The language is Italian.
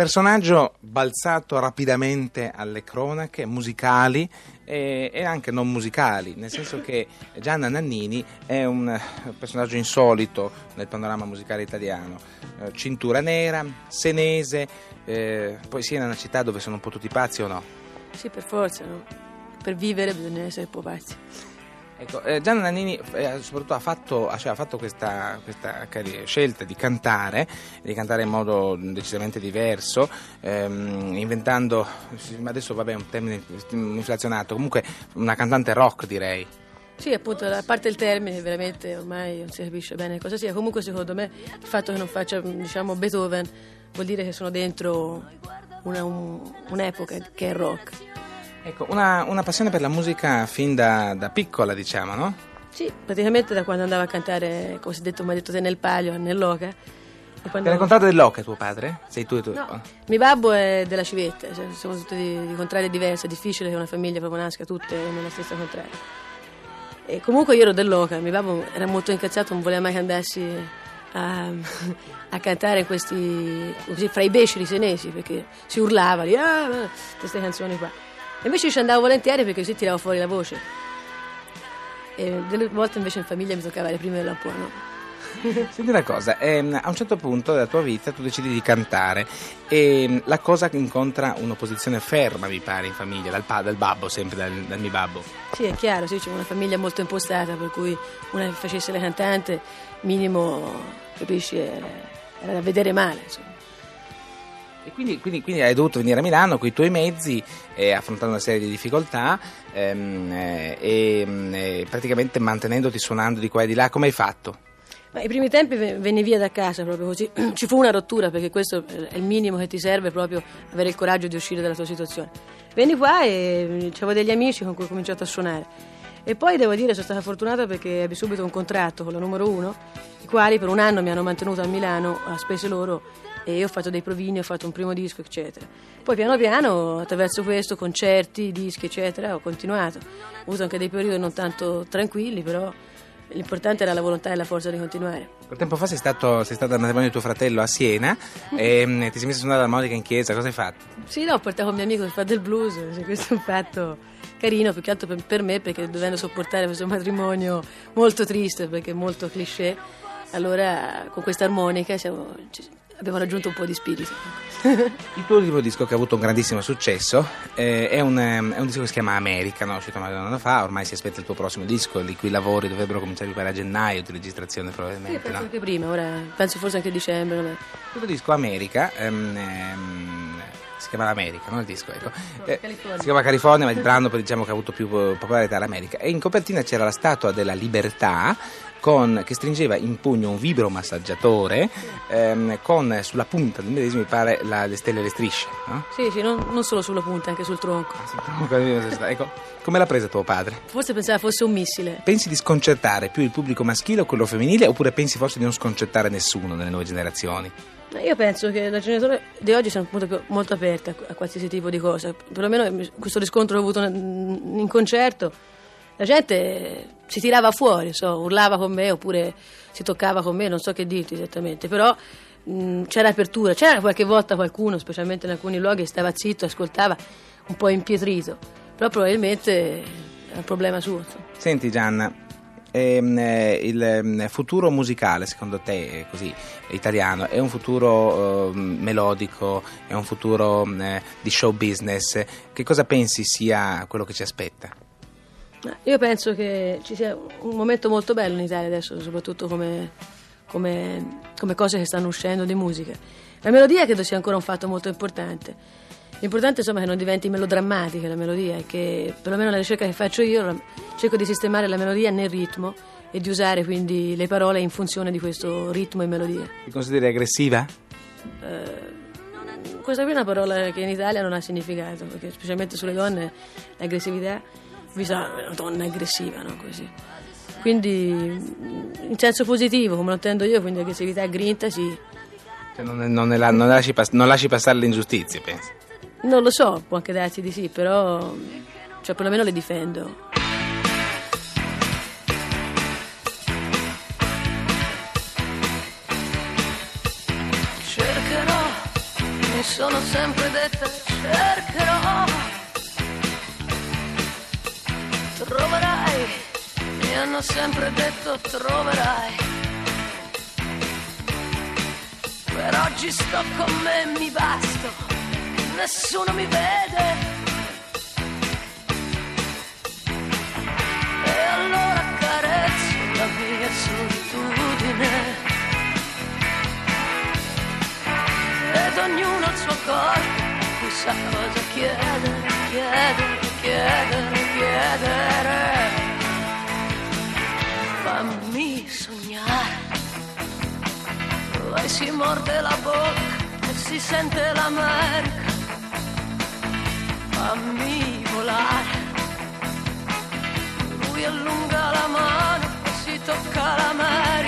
Personaggio balzato rapidamente alle cronache musicali e, e anche non musicali, nel senso che Gianna Nannini è un personaggio insolito nel panorama musicale italiano. Eh, cintura nera, senese, eh, poi Siena è una città dove sono un po' tutti pazzi o no? Sì, per forza, no? Per vivere bisogna essere un po' pazzi. Ecco, eh, Gianna Nannini eh, soprattutto ha fatto, cioè, ha fatto questa, questa scelta di cantare, di cantare in modo decisamente diverso, ehm, inventando, adesso vabbè è un termine inflazionato, comunque una cantante rock direi. Sì, appunto, a parte il termine, veramente ormai non si capisce bene cosa sia. Comunque, secondo me, il fatto che non faccia, diciamo, Beethoven vuol dire che sono dentro una, un, un'epoca che è rock. Ecco, una, una, passione per la musica fin da, da, piccola, diciamo, no? Sì, praticamente da quando andavo a cantare, cosiddetto, mi ha detto te nel palio, nell'Oca. Quando... Ti raccontato dell'Oca tuo padre? Sei tu e tu? No, mio babbo è della Civetta, cioè, siamo tutti di, di contrarie diverse, è difficile che una famiglia proprio nasca tutte nella stessa contraria. E comunque io ero dell'Oca, mio babbo era molto incazzato, non voleva mai che andassi a, a cantare questi, così, fra i beceri senesi, perché si urlava lì, ah, queste canzoni qua. Invece ci andavo volentieri perché così tiravo fuori la voce. E delle volte invece in famiglia mi toccava le prime della no? Senti una cosa, ehm, a un certo punto della tua vita tu decidi di cantare e ehm, la cosa incontra un'opposizione ferma, mi pare, in famiglia, dal, dal babbo, sempre dal, dal, mio babbo. Sì, è chiaro, sì, c'è una famiglia molto impostata, per cui una che facesse la cantante, minimo, capisci, era, era da vedere male, insomma. E quindi, quindi, quindi, hai dovuto venire a Milano con i tuoi mezzi, eh, affrontando una serie di difficoltà ehm, eh, e eh, praticamente mantenendoti suonando di qua e di là. Come hai fatto? Ma I primi tempi venni via da casa proprio così. Ci fu una rottura perché questo è il minimo che ti serve proprio avere il coraggio di uscire dalla tua situazione. Venni qua e avevo degli amici con cui ho cominciato a suonare. E poi devo dire sono stata fortunata perché ebbi subito un contratto con la numero uno, i quali per un anno mi hanno mantenuto a Milano a spese loro e io ho fatto dei provini, ho fatto un primo disco, eccetera. Poi piano piano, attraverso questo, concerti, dischi, eccetera, ho continuato. Ho avuto anche dei periodi non tanto tranquilli, però l'importante era la volontà e la forza di continuare. Quel tempo fa sei, stato, sei stata al matrimonio di tuo fratello a Siena e mm, ti sei messo a suonare l'armonica in chiesa, cosa hai fatto? Sì, no, ho portato un mio amico che fa del blues, cioè, questo è un fatto carino, più che altro per, per me, perché dovendo sopportare questo matrimonio molto triste, perché è molto cliché, allora con questa armonica siamo, abbiamo raggiunto un po' di spirito. Il tuo ultimo disco che ha avuto un grandissimo successo eh, è, un, è, un, disco che si chiama America, no? uscito un anno fa, ormai si aspetta il tuo prossimo disco, i cui lavori dovrebbero cominciare a gennaio di registrazione probabilmente. Sì, penso no? anche prima, ora penso forse anche a dicembre. Il tuo disco America ehm, ehm, si chiama L'America, no? Il disco, ecco. Eh, si chiama California, ma il brano diciamo che ha avuto più popolarità l'America. E in copertina c'era la statua della libertà con, che stringeva in pugno un vibromassaggiatore ehm, con sulla punta del medesimo mi pare la, le stelle e le strisce. No? Sì, sì, non, non, solo sulla punta, anche sul tronco. Ah, sul tronco ecco, come l'ha presa tuo padre? Forse pensava fosse un missile. Pensi di sconcertare più il pubblico maschile o quello femminile oppure pensi forse di non sconcertare nessuno nelle nuove generazioni? Io penso che la generazione di oggi sia molto, molto aperta a qualsiasi tipo di cosa, perlomeno questo riscontro che ho avuto in concerto. La gente si tirava fuori, so, urlava con me oppure si toccava con me, non so che dirti esattamente, però mh, c'era apertura, c'era qualche volta qualcuno, specialmente in alcuni luoghi, stava zitto, ascoltava, un po' impietrito, però probabilmente è un problema suo. Senti Gianna, eh, il ehm, futuro musicale secondo te così, italiano è un futuro eh, melodico, è un futuro eh, di show business, che cosa pensi sia quello che ci aspetta? Io penso che ci sia un momento molto bello in Italia adesso, soprattutto come, come, come cose che stanno uscendo di musica. La melodia credo sia ancora un fatto molto importante. L'importante insomma è che non diventi melodrammatica la melodia e che perlomeno la ricerca che faccio io cerco di sistemare la melodia nel ritmo e di usare quindi le parole in funzione di questo ritmo e melodia. Ti consideri aggressiva? Uh, questa qui è una parola che in Italia non ha significato, perché specialmente sulle donne l'aggressività vista una donna aggressiva, no? Così. Quindi in senso positivo, come lo intendo io, quindi aggressività grinta, sì. Cioè non, non, la, non, lasci non, lasci passare le ingiustizie, pensi? Non lo so, può anche darsi di sì, però cioè, perlomeno le difendo. Cercherò di sono sempre dette cercherò. Troverai, mi hanno sempre detto troverai. Per oggi sto con me, mi basto, nessuno mi vede. E allora carezzo la mia solitudine. ed ognuno il suo corpo, chissà cosa chiedere, chiedere, chiedere, chiedere. Fammi sognare, poi si morde la bocca e si sente l'America. Fammi volare, lui allunga la mano e si tocca l'America. Fammi